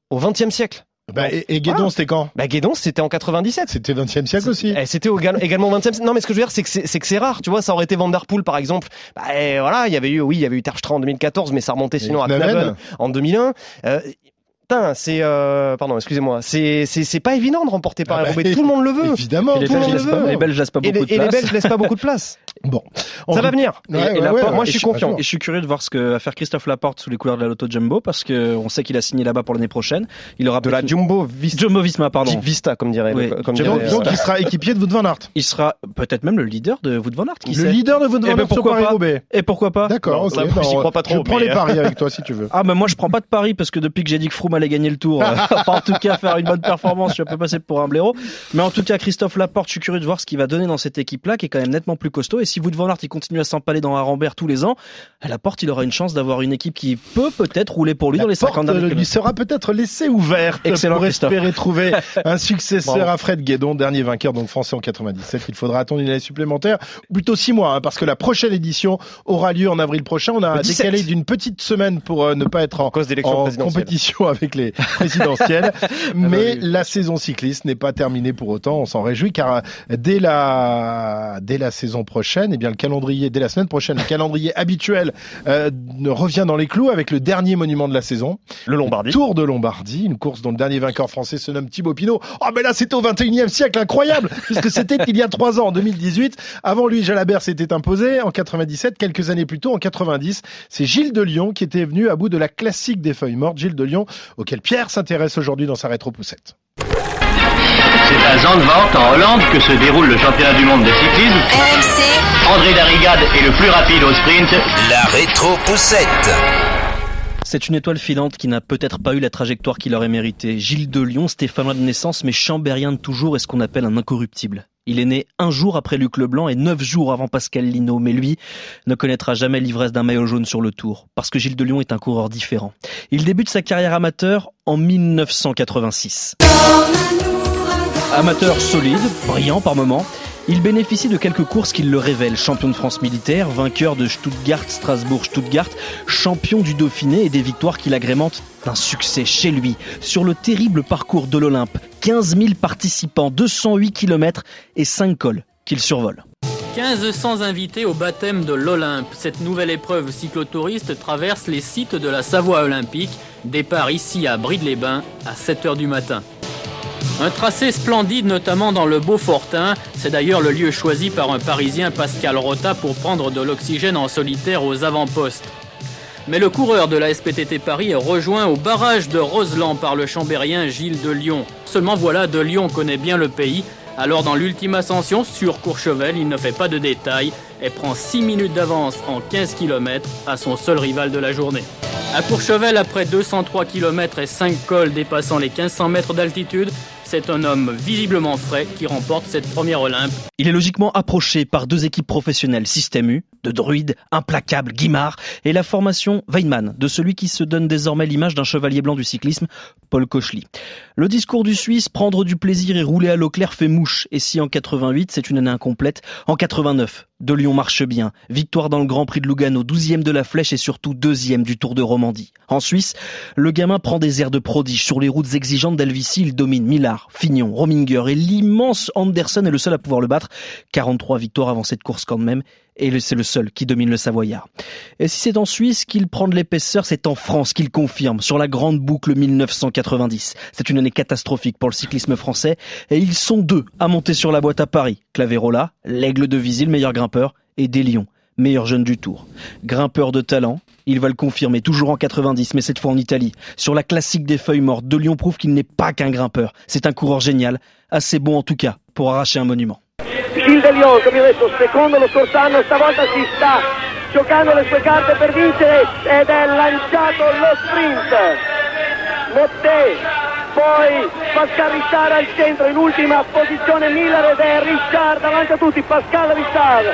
au XXe siècle bah, et, et Guédon, voilà. c'était quand? Bah Guédon, c'était en 97. C'était 20e siècle aussi. Eh, c'était également 20e. Non, mais ce que je veux dire, c'est que c'est rare. Tu vois, ça aurait été Vanderpool, par exemple. Bah, voilà, il y avait eu, oui, il y avait eu Terpstra en 2014, mais ça remontait sinon à Knaven en 2001. Euh, c'est euh, pardon, excusez-moi, c'est c'est c'est pas évident de remporter Paris Roubaix. Ah bah, tout le monde le veut. Évidemment, les, tout le monde le veut. les Belges laissent pas beaucoup et, de place. Et les Belges laissent pas beaucoup de place. Bon, ça va venir. Ouais, et, ouais, et Laporte, ouais, moi, je suis confiant. Et je suis curieux de voir ce que va faire Christophe Laporte sous les couleurs de la Lotto Jumbo parce que on sait qu'il a signé là-bas pour l'année prochaine. Il aura de la Jumbo Vista, Jumbo Visma, pardon. Vista, comme dirait. Oui. Comme dirait, donc, donc il sera équipier de Wout van Aert. Il sera peut-être même le leader de Wout van Aert. Qui le sait. leader de Wout van Eh ben, Aert sur pourquoi Paris pas Roubaix. Et pourquoi pas D'accord. J'y crois pas trop. Je prends mais, les euh, paris avec toi si tu veux. Ah ben moi je prends pas de paris parce que depuis que j'ai dit que Allait gagner le tour, euh, enfin, en tout cas faire une bonne performance, je suis un peu passé pour un blaireau. Mais en tout cas Christophe Laporte, je suis curieux de voir ce qu'il va donner dans cette équipe-là qui est quand même nettement plus costaud. Et si Wout van Aert il continue à s'empaler dans Arambert tous les ans, à Laporte il aura une chance d'avoir une équipe qui peut peut-être rouler pour lui La dans les 50 derniers lui sera peut-être laissée ouverte Excellent, pour Christophe. espérer trouver un successeur à Fred Guédon, dernier vainqueur donc français en 97. Il faudra attendre une année supplémentaire, plutôt six mois, hein, parce que la prochaine édition aura lieu en avril prochain. On a Le 17. décalé d'une petite semaine pour euh, ne pas être en, en compétition avec avec les présidentielles. Mais la saison cycliste n'est pas terminée pour autant. On s'en réjouit car dès la dès la saison prochaine, et eh bien le calendrier dès la semaine prochaine, le calendrier habituel euh, revient dans les clous avec le dernier monument de la saison, le Lombardie, Tour de Lombardie, une course dont le dernier vainqueur français se nomme Thibaut Pinot. Oh mais là c'était au 21e siècle, incroyable, puisque c'était il y a trois ans, en 2018. Avant lui, Jalabert s'était imposé en 97, quelques années plus tôt, en 90. C'est Gilles de Lyon qui était venu à bout de la classique des feuilles mortes, Gilles de Lyon, auquel Pierre s'intéresse aujourd'hui dans sa rétro-poussette. C'est à Zandvoort, en Hollande, que se déroule le championnat du monde de cyclisme. RMC. André Darrigade est le plus rapide au sprint. La rétro-poussette. C'est une étoile filante qui n'a peut-être pas eu la trajectoire qu'il aurait mérité. Gilles de Lyon, stéphanois de naissance, mais chambérien de toujours, est ce qu'on appelle un incorruptible. Il est né un jour après Luc Leblanc et neuf jours avant Pascal Lino, mais lui ne connaîtra jamais l'ivresse d'un maillot jaune sur le tour, parce que Gilles de Lyon est un coureur différent. Il débute sa carrière amateur en 1986. Amateur solide, brillant par moments, il bénéficie de quelques courses qui le révèlent. Champion de France militaire, vainqueur de Stuttgart, Strasbourg, Stuttgart, champion du Dauphiné et des victoires qui l'agrémentent d'un succès chez lui sur le terrible parcours de l'Olympe. 15 000 participants, 208 km et 5 cols qu'il survole. 1500 invités au baptême de l'Olympe. Cette nouvelle épreuve cyclotouriste traverse les sites de la Savoie olympique. Départ ici à Bride-les-Bains à 7h du matin. Un tracé splendide, notamment dans le Beaufortin. C'est d'ailleurs le lieu choisi par un Parisien, Pascal Rota, pour prendre de l'oxygène en solitaire aux avant-postes. Mais le coureur de la SPTT Paris est rejoint au barrage de Roseland par le chambérien Gilles de Lyon. Seulement voilà, de Lyon connaît bien le pays. Alors dans l'ultime ascension sur Courchevel, il ne fait pas de détails et prend 6 minutes d'avance en 15 km à son seul rival de la journée. À Courchevel, après 203 km et 5 cols dépassant les 1500 mètres d'altitude, c'est un homme visiblement frais qui remporte cette première Olympe. Il est logiquement approché par deux équipes professionnelles Système U, de druide, implacable, Guimard, et la formation Weinmann, de celui qui se donne désormais l'image d'un chevalier blanc du cyclisme, Paul Kochli. Le discours du Suisse, prendre du plaisir et rouler à l'eau claire fait mouche, et si en 88 c'est une année incomplète, en 89, de Lyon marche bien. Victoire dans le Grand Prix de Lugano, 12e de la Flèche et surtout deuxième du Tour de Romandie. En Suisse, le gamin prend des airs de prodige. Sur les routes exigeantes d'Helvétie, il domine Millard, Fignon, Rominger et l'immense Anderson est le seul à pouvoir le battre. 43 victoires avant cette course quand même et c'est le seul qui domine le Savoyard. Et si c'est en Suisse qu'il prend de l'épaisseur, c'est en France qu'il confirme sur la grande boucle 1990. C'est une année catastrophique pour le cyclisme français et ils sont deux à monter sur la boîte à Paris. Claverola, l'aigle de Visy, le meilleur grimpeur, et Deslions, meilleur jeune du tour. Grimpeur de talent, il va le confirmer, toujours en 90, mais cette fois en Italie. Sur la classique des feuilles mortes, De prouve qu'il n'est pas qu'un grimpeur. C'est un coureur génial, assez bon en tout cas pour arracher un monument. Gilles De Lyon, come ho detto, secondo lo scorso anno, stavolta si sta giocando le sue carte per vincere ed è lanciato lo sprint. Motte, poi Pascal Richard al centro in ultima posizione Miller ed è Richard davanti a tutti, Pascal Richard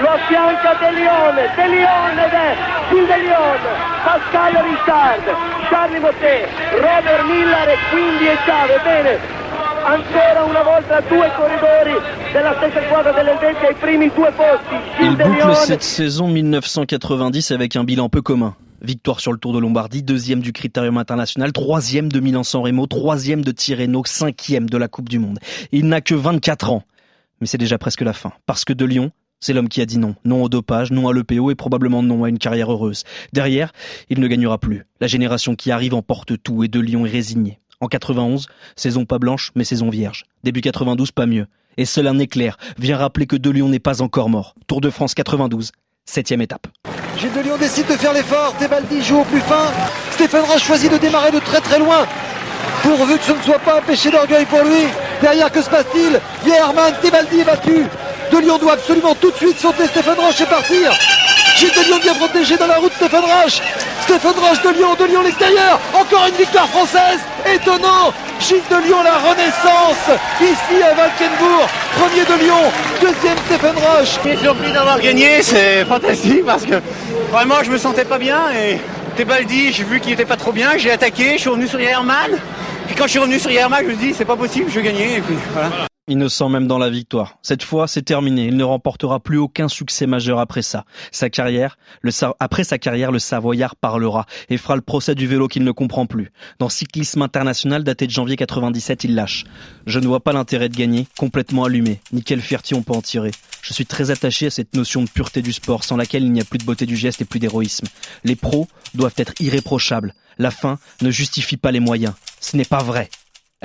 lo affianca De Lione, De Lione ed è Gilles De Lione, Pascal Richard, Charlie Motte, Robert Miller e quindi è Ciave, bene, ancora una volta due corridori della stessa squadra dell'Helvetia ai primi due posti. Il boucle cette saison 1990 avec un bilan peu commun. Victoire sur le Tour de Lombardie, deuxième du Critérium International, troisième de Milan-San Remo, troisième de Tirreno, cinquième de la Coupe du Monde. Il n'a que 24 ans. Mais c'est déjà presque la fin. Parce que de Lyon, c'est l'homme qui a dit non. Non au dopage, non à l'EPO et probablement non à une carrière heureuse. Derrière, il ne gagnera plus. La génération qui arrive emporte tout et de Lyon est résigné. En 91, saison pas blanche, mais saison vierge. Début 92, pas mieux. Et seul un éclair vient rappeler que De Lyon n'est pas encore mort. Tour de France 92, septième étape. Gilles De Lyon décide de faire l'effort. Tebaldi joue au plus fin. Stéphane Roche choisit de démarrer de très très loin. Pourvu que ce ne soit pas un péché d'orgueil pour lui. Derrière, que se passe-t-il? Herman, Tebaldi est battu. De Lyon doit absolument tout de suite sauter Stéphane Roche et partir. Gilles de Lyon bien protégé dans la route Stéphane Roche. Stéphane Roche de Lyon, de Lyon l'extérieur. Encore une victoire française. Étonnant. Gilles de Lyon, la renaissance. Ici à Valkenbourg. Premier de Lyon. Deuxième Stéphane Roche. Je suis surpris d'avoir gagné. C'est fantastique parce que vraiment je me sentais pas bien. Et Tebaldi, j'ai vu qu'il était pas trop bien. J'ai attaqué. Je suis revenu sur Herman. Puis quand je suis revenu sur Yermak, je me suis dit c'est pas possible, je vais gagner. Et puis voilà. Innocent même dans la victoire. Cette fois, c'est terminé. Il ne remportera plus aucun succès majeur après ça. Sa carrière, le après sa carrière, le Savoyard parlera et fera le procès du vélo qu'il ne comprend plus. Dans Cyclisme International daté de janvier 97, il lâche. Je ne vois pas l'intérêt de gagner, complètement allumé. Ni quelle fierté on peut en tirer. Je suis très attaché à cette notion de pureté du sport, sans laquelle il n'y a plus de beauté du geste et plus d'héroïsme. Les pros doivent être irréprochables. La fin ne justifie pas les moyens. Ce n'est pas vrai.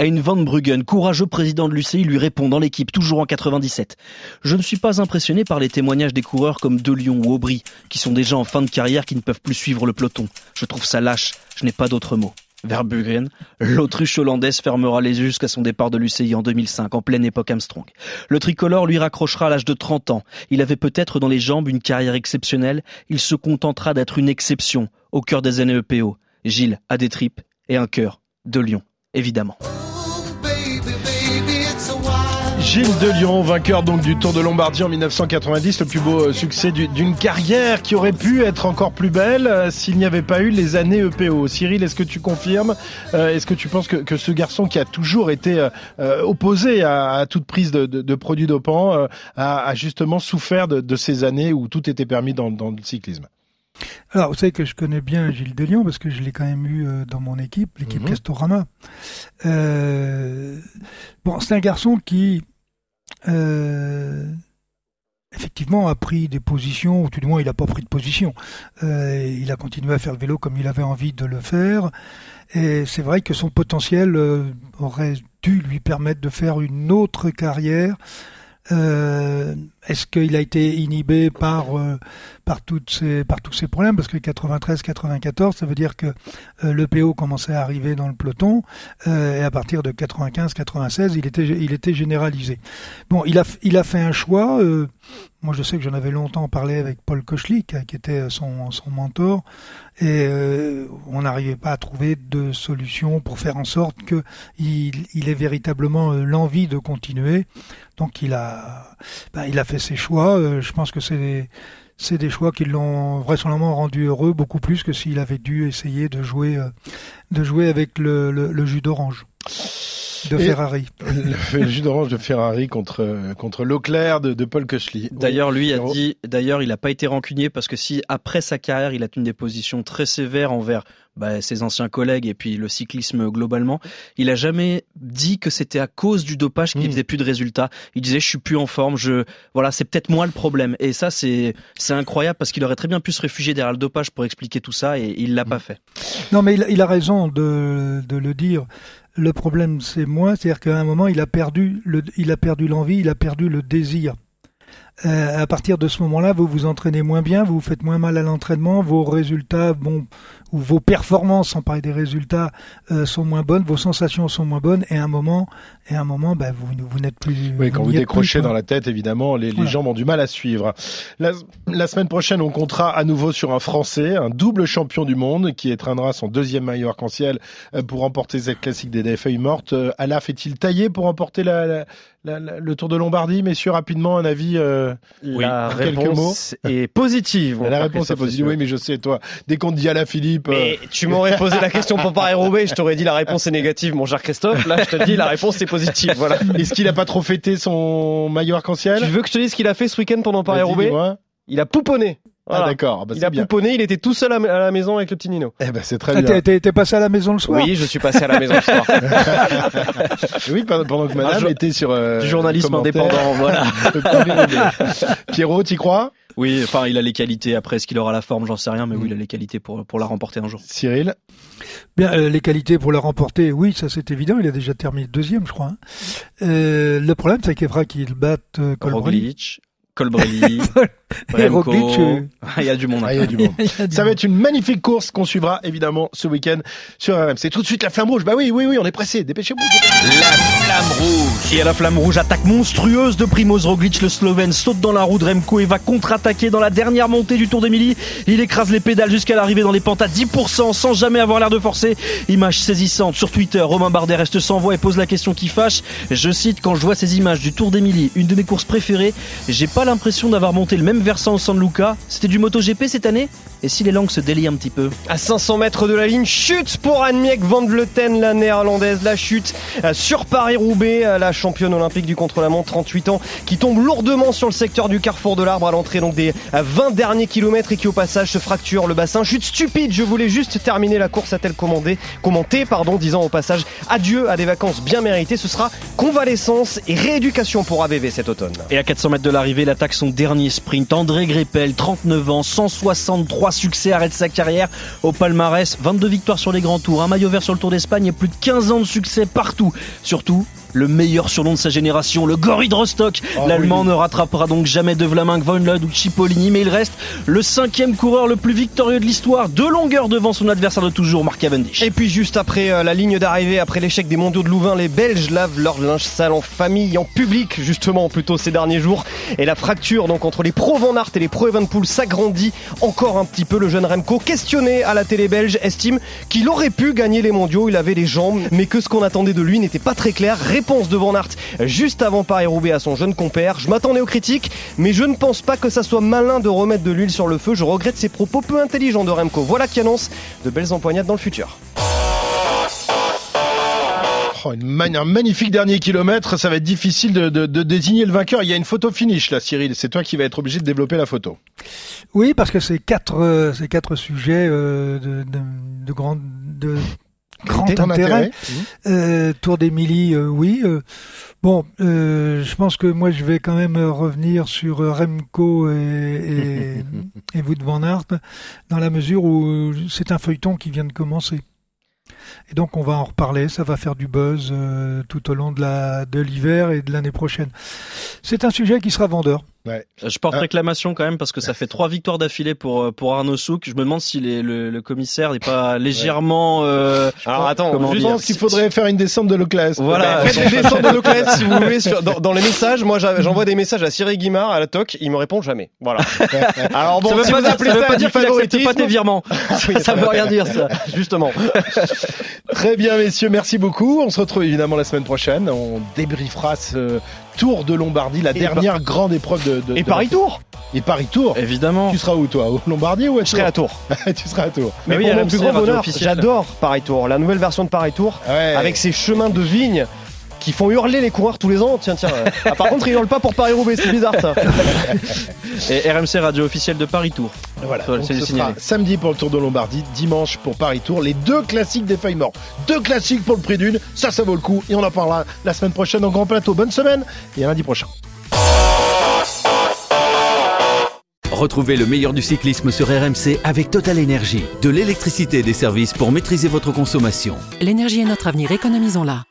Une Van Bruggen, courageux président de l'UCI, lui répond dans l'équipe, toujours en 97. Je ne suis pas impressionné par les témoignages des coureurs comme De Lyon ou Aubry, qui sont déjà en fin de carrière, qui ne peuvent plus suivre le peloton. Je trouve ça lâche, je n'ai pas d'autre mot. Verbruggen, l'autruche hollandaise fermera les yeux jusqu'à son départ de l'UCI en 2005, en pleine époque Armstrong. Le tricolore lui raccrochera à l'âge de 30 ans. Il avait peut-être dans les jambes une carrière exceptionnelle, il se contentera d'être une exception au cœur des années EPO. Gilles a des tripes et un cœur de lion, évidemment. Gilles de Lyon, vainqueur donc du Tour de Lombardie en 1990, le plus beau euh, succès d'une carrière qui aurait pu être encore plus belle euh, s'il n'y avait pas eu les années EPO. Cyril, est-ce que tu confirmes euh, Est-ce que tu penses que, ce garçon qui a toujours été opposé à, toute prise de, produits dopants a, justement souffert de, ces années où tout était permis dans, le cyclisme? Alors, vous savez que je connais bien Gilles Delion parce que je l'ai quand même eu dans mon équipe, l'équipe mhm. Castorama. bon, c'est un garçon qui euh, effectivement a pris des positions, ou tout du moins il n'a pas pris de position. Euh, il a continué à faire le vélo comme il avait envie de le faire. Et c'est vrai que son potentiel euh, aurait dû lui permettre de faire une autre carrière euh, est-ce qu'il a été inhibé par euh, par toutes ces par tous ces problèmes? Parce que 93-94 ça veut dire que euh, le PO commençait à arriver dans le peloton et à partir de 95-96 il était il était généralisé. Bon, il a il a fait un choix. moi, je sais que j'en avais longtemps parlé avec Paul Kochlik, qui était son son mentor, et on n'arrivait pas à trouver de solution pour faire en sorte que il, il ait véritablement l'envie de continuer. Donc il a, ben, il a fait ses choix. Euh, je pense que c'est des, c'est des choix qui l'ont vraisemblablement rendu heureux beaucoup plus que s'il avait dû essayer de jouer, euh, de jouer avec le, le, jus d'orange de Ferrari. Le, jus d'orange de Ferrari contre contre Leclerc de, de Paul Koechli. D'ailleurs, lui a dit, d'ailleurs, il n'a pas été rancunier parce que si après sa carrière, il a tenu des positions très sévères envers bah, ses anciens collègues et puis le cyclisme globalement. Il a jamais dit que c'était à cause du dopage qu'il mmh. faisait plus de résultats. Il disait je suis plus en forme, je voilà c'est peut-être moi le problème. Et ça c'est c'est incroyable parce qu'il aurait très bien pu se réfugier derrière le dopage pour expliquer tout ça et il l'a pas mmh. fait. Non mais il, il a raison de, de le dire. Le problème, c'est moi, c'est-à-dire qu'à un moment, il a perdu le, il a perdu l'envie, il a perdu le désir. Euh, à partir de ce moment-là, vous vous entraînez moins bien, vous vous faites moins mal à l'entraînement, vos résultats, bon, ou vos performances, sans parler des résultats, euh, sont moins bonnes, vos sensations sont moins bonnes, et à un moment, et à un moment, ben, vous, vous n'êtes plus. Oui, quand vous, décrochez dans la tête, évidemment, les, les jambes ont du mal à suivre. La, la, semaine prochaine, on comptera à nouveau sur un Français, un double champion du monde, qui étreindra son deuxième maillot arc-en-ciel euh, pour remporter cette classique des feuilles mortes. Euh, Alaf est-il taillé pour remporter la, la, le Tour de Lombardie, messieurs, rapidement, un avis euh, La réponse est positive. La réponse est positive, oui, mais je sais, toi, dès qu'on te dit à Philippe... Mais tu m'aurais posé la question pour Paris-Roubaix, je t'aurais dit la réponse est négative, mon cher Christophe. Là, je te dis la réponse est positive. Voilà. Est-ce qu'il a pas trop fêté son maillot arc-en-ciel? Tu veux que je te dise ce qu'il a fait ce week-end pendant Paris-Roubaix Il a pouponné. Ah d'accord. Bah, il a pouponné, il était tout seul à la maison avec le petit Nino. Eh ben c'est très ah, bien. T'es passé à la maison le soir Oui, je suis passé à la maison le soir. oui, pendant que Madame était sur euh, du journalisme indépendant, voilà. Pierrot, t'y crois? Oui, enfin, il a les qualités. Après, est-ce qu'il aura la forme? J'en sais rien, mais oui, il a les qualités pour pour la remporter un jour. Cyril? Bien, euh, les qualités pour la remporter, oui, ça c'est évident. Il a déjà terminé deuxième, je crois. Hein. Euh, le problème, c'est qu'Evra qu'il batte euh, Roglic, Colbrelli, Remco. Ah, il y a du monde. Ah, il y a du monde. Ça va être une magnifique course qu'on suivra évidemment ce week-end sur RMC. Tout de suite la flamme rouge. Bah oui, oui, oui, on est pressé. Dépêchez-vous. La flamme rouge. Et à la flamme rouge, attaque monstrueuse de Primoz Roglic. Le Slovène saute dans la roue de Remco et va contre-attaquer dans la dernière montée du Tour d'Emilie. Il écrase les pédales jusqu'à l'arrivée dans les pentes à 10% sans jamais avoir l'air de forcer. Image saisissante sur Twitter. Romain Bardet reste sans voix et pose la question qui fâche. Je cite quand je vois ces images du Tour d'Emilie, une de mes courses préférées, j'ai pas l'impression d'avoir monté le même San Luca. C'était du MotoGP cette année? Et si les langues se délient un petit peu À 500 mètres de la ligne, chute pour Annemiek van Vleuten, la néerlandaise. La chute euh, sur Paris-Roubaix, euh, la championne olympique du contre-la-montre, 38 ans, qui tombe lourdement sur le secteur du carrefour de l'arbre à l'entrée donc des 20 derniers kilomètres et qui au passage se fracture le bassin. Chute stupide, je voulais juste terminer la course a-t-elle commandé, commenté, pardon, disant au passage adieu à des vacances bien méritées. Ce sera convalescence et rééducation pour AVV cet automne. Et à 400 mètres de l'arrivée, l'attaque son dernier sprint. André Greppel, 39 ans, 163 succès, arrête sa carrière au palmarès, 22 victoires sur les grands tours, un maillot vert sur le Tour d'Espagne et plus de 15 ans de succès partout. Surtout, le meilleur surnom de sa génération, le Gorille de Rostock. Oh L'Allemand ne rattrapera donc jamais de Vlaminck, Von Lod ou Cipollini, mais il reste le cinquième coureur le plus victorieux de l'histoire, de longueur devant son adversaire de toujours, Mark Cavendish. Et puis juste après euh, la ligne d'arrivée, après l'échec des mondiaux de Louvain, les Belges lavent leur linge sale en famille, en public justement plutôt ces derniers jours. Et la fracture donc entre les pro Van Aert et les pro Evenpool s'agrandit encore un petit peu. Le jeune Remco, questionné à la télé belge, estime qu'il aurait pu gagner les mondiaux, il avait les jambes, mais que ce qu'on attendait de lui n'était pas très clair. Réponse de Van Aert juste avant Paris-Roubaix à son jeune compère. Je m'attendais aux critiques, mais je ne pense pas que ça soit malin de remettre de l'huile sur le feu. Je regrette ses propos peu intelligents de Remco. Voilà qui annonce de belles empoignades dans le futur. Oh, une mani- un magnifique dernier kilomètre, ça va être difficile de, de- de désigner le vainqueur. Il y a une photo finish là, Cyril. C'est toi qui vas être obligé de développer la photo. Oui, parce que c'est quatre, euh, quatre sujets euh, de, de, de grand, de grand Grand intérêt. intérêt. Euh, Tour d'Émilie, euh, oui. euh, bon, je pense que moi je vais quand même revenir sur Remco et, et, et van Aert, dans la mesure où c'est un feuilleton qui vient de commencer. Et donc on va en reparler, ça va faire du buzz euh, tout au long de la de l'hiver et de l'année prochaine. C'est un sujet qui sera vendeur. Ouais. Je porte Ah. réclamation quand même parce que ça fait trois victoires d'affilée pour euh, pour Arnaud Souk. Je me demande si les- le, le commissaire n'est pas légèrement. euh, Alors attends, Je pense qu'il faudrait faire une descente de Leclerc. Voilà. Faites des descentes de Leclerc si vous voulez sur- dans, dans les messages. Moi, j'envoie des messages à Cyril Guimard à la TOC. Il me répond jamais. Voilà. Alors bon, ça veut si pas vous dire, ça veut ça pas dire qu'il pas tes virements. Oui, ça veut rien dire ça. Justement. Très bien, messieurs, merci beaucoup. On se retrouve évidemment la semaine prochaine. On débriefera ce Tour de Lombardie, la Et dernière grande épreuve de. de Et de Paris la- Tour. Et Paris Tour. Évidemment. Tu seras où toi? Au Lombardie ou à Je serai à Tours. Tu seras à Tours. Mais oui, pour mon plus grand bonheur, j'adore Paris Tour. La nouvelle version de Paris Tour Ouais. avec ses chemins de vigne qui font hurler les coureurs tous les ans. Tiens, tiens. Ah, par contre, ils hurlent pas pour Paris-Roubaix. C'est bizarre ça. Et RMC radio officielle de Paris Tour. Voilà, c'est samedi pour le Tour de Lombardie, dimanche pour Paris Tour, les deux classiques des feuilles mortes. Deux classiques pour le prix d'une, ça ça vaut le coup et on en parlera la semaine prochaine en grand plateau. Bonne semaine et à lundi prochain. Retrouvez le meilleur du cyclisme sur RMC avec Total Énergie. De l'électricité et des services pour maîtriser votre consommation. L'énergie est notre avenir, économisons-la.